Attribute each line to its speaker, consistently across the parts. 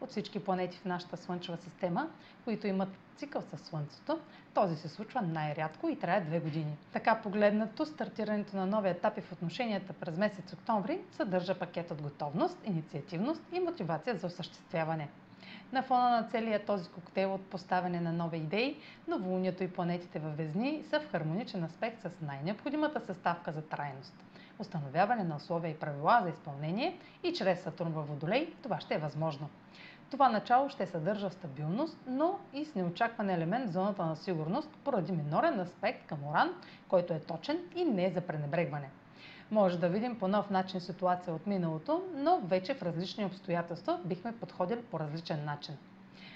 Speaker 1: От всички планети в нашата Слънчева система, които имат цикъл със Слънцето, този се случва най-рядко и трае две години. Така погледнато, стартирането на нови етапи в отношенията през месец октомври съдържа пакет от готовност, инициативност и мотивация за осъществяване. На фона на целия този коктейл от поставяне на нови идеи, новолунието и планетите във Везни са в хармоничен аспект с най-необходимата съставка за трайност. Установяване на условия и правила за изпълнение и чрез Сатурн във Водолей това ще е възможно. Това начало ще съдържа стабилност, но и с неочакван елемент в зоната на сигурност поради минорен аспект към Оран, който е точен и не е за пренебрегване. Може да видим по нов начин ситуация от миналото, но вече в различни обстоятелства бихме подходили по различен начин.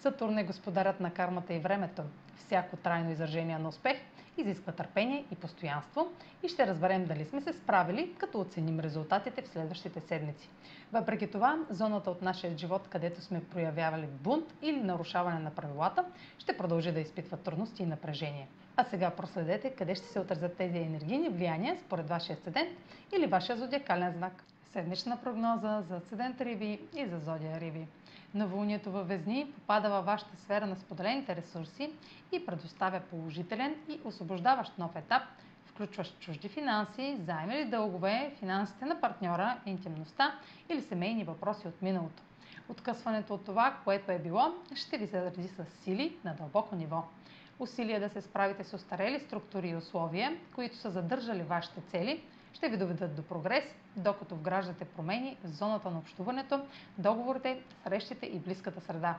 Speaker 1: Сатурн е господарят на кармата и времето. Всяко трайно изражение на успех изисква търпение и постоянство и ще разберем дали сме се справили, като оценим резултатите в следващите седмици. Въпреки това, зоната от нашия живот, където сме проявявали бунт или нарушаване на правилата, ще продължи да изпитва трудности и напрежение. А сега проследете къде ще се отразят тези енергийни влияния според вашия седент или вашия зодиакален знак. Седмична прогноза за Седент Риви и за Зодия Риви. Новолунието във Везни попада във вашата сфера на споделените ресурси и предоставя положителен и освобождаващ нов етап, включващ чужди финанси, заеми или дългове, финансите на партньора, интимността или семейни въпроси от миналото. Откъсването от това, което е било, ще ви заради с сили на дълбоко ниво. Усилия да се справите с остарели структури и условия, които са задържали вашите цели – ще ви доведат до прогрес, докато вграждате промени в зоната на общуването, договорите, срещите и близката среда.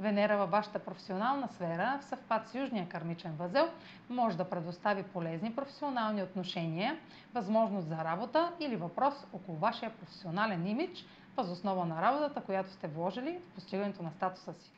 Speaker 1: Венера във вашата професионална сфера в съвпад с южния кармичен възел може да предостави полезни професионални отношения, възможност за работа или въпрос около вашия професионален имидж, възоснова на работата, която сте вложили в постигането на статуса си.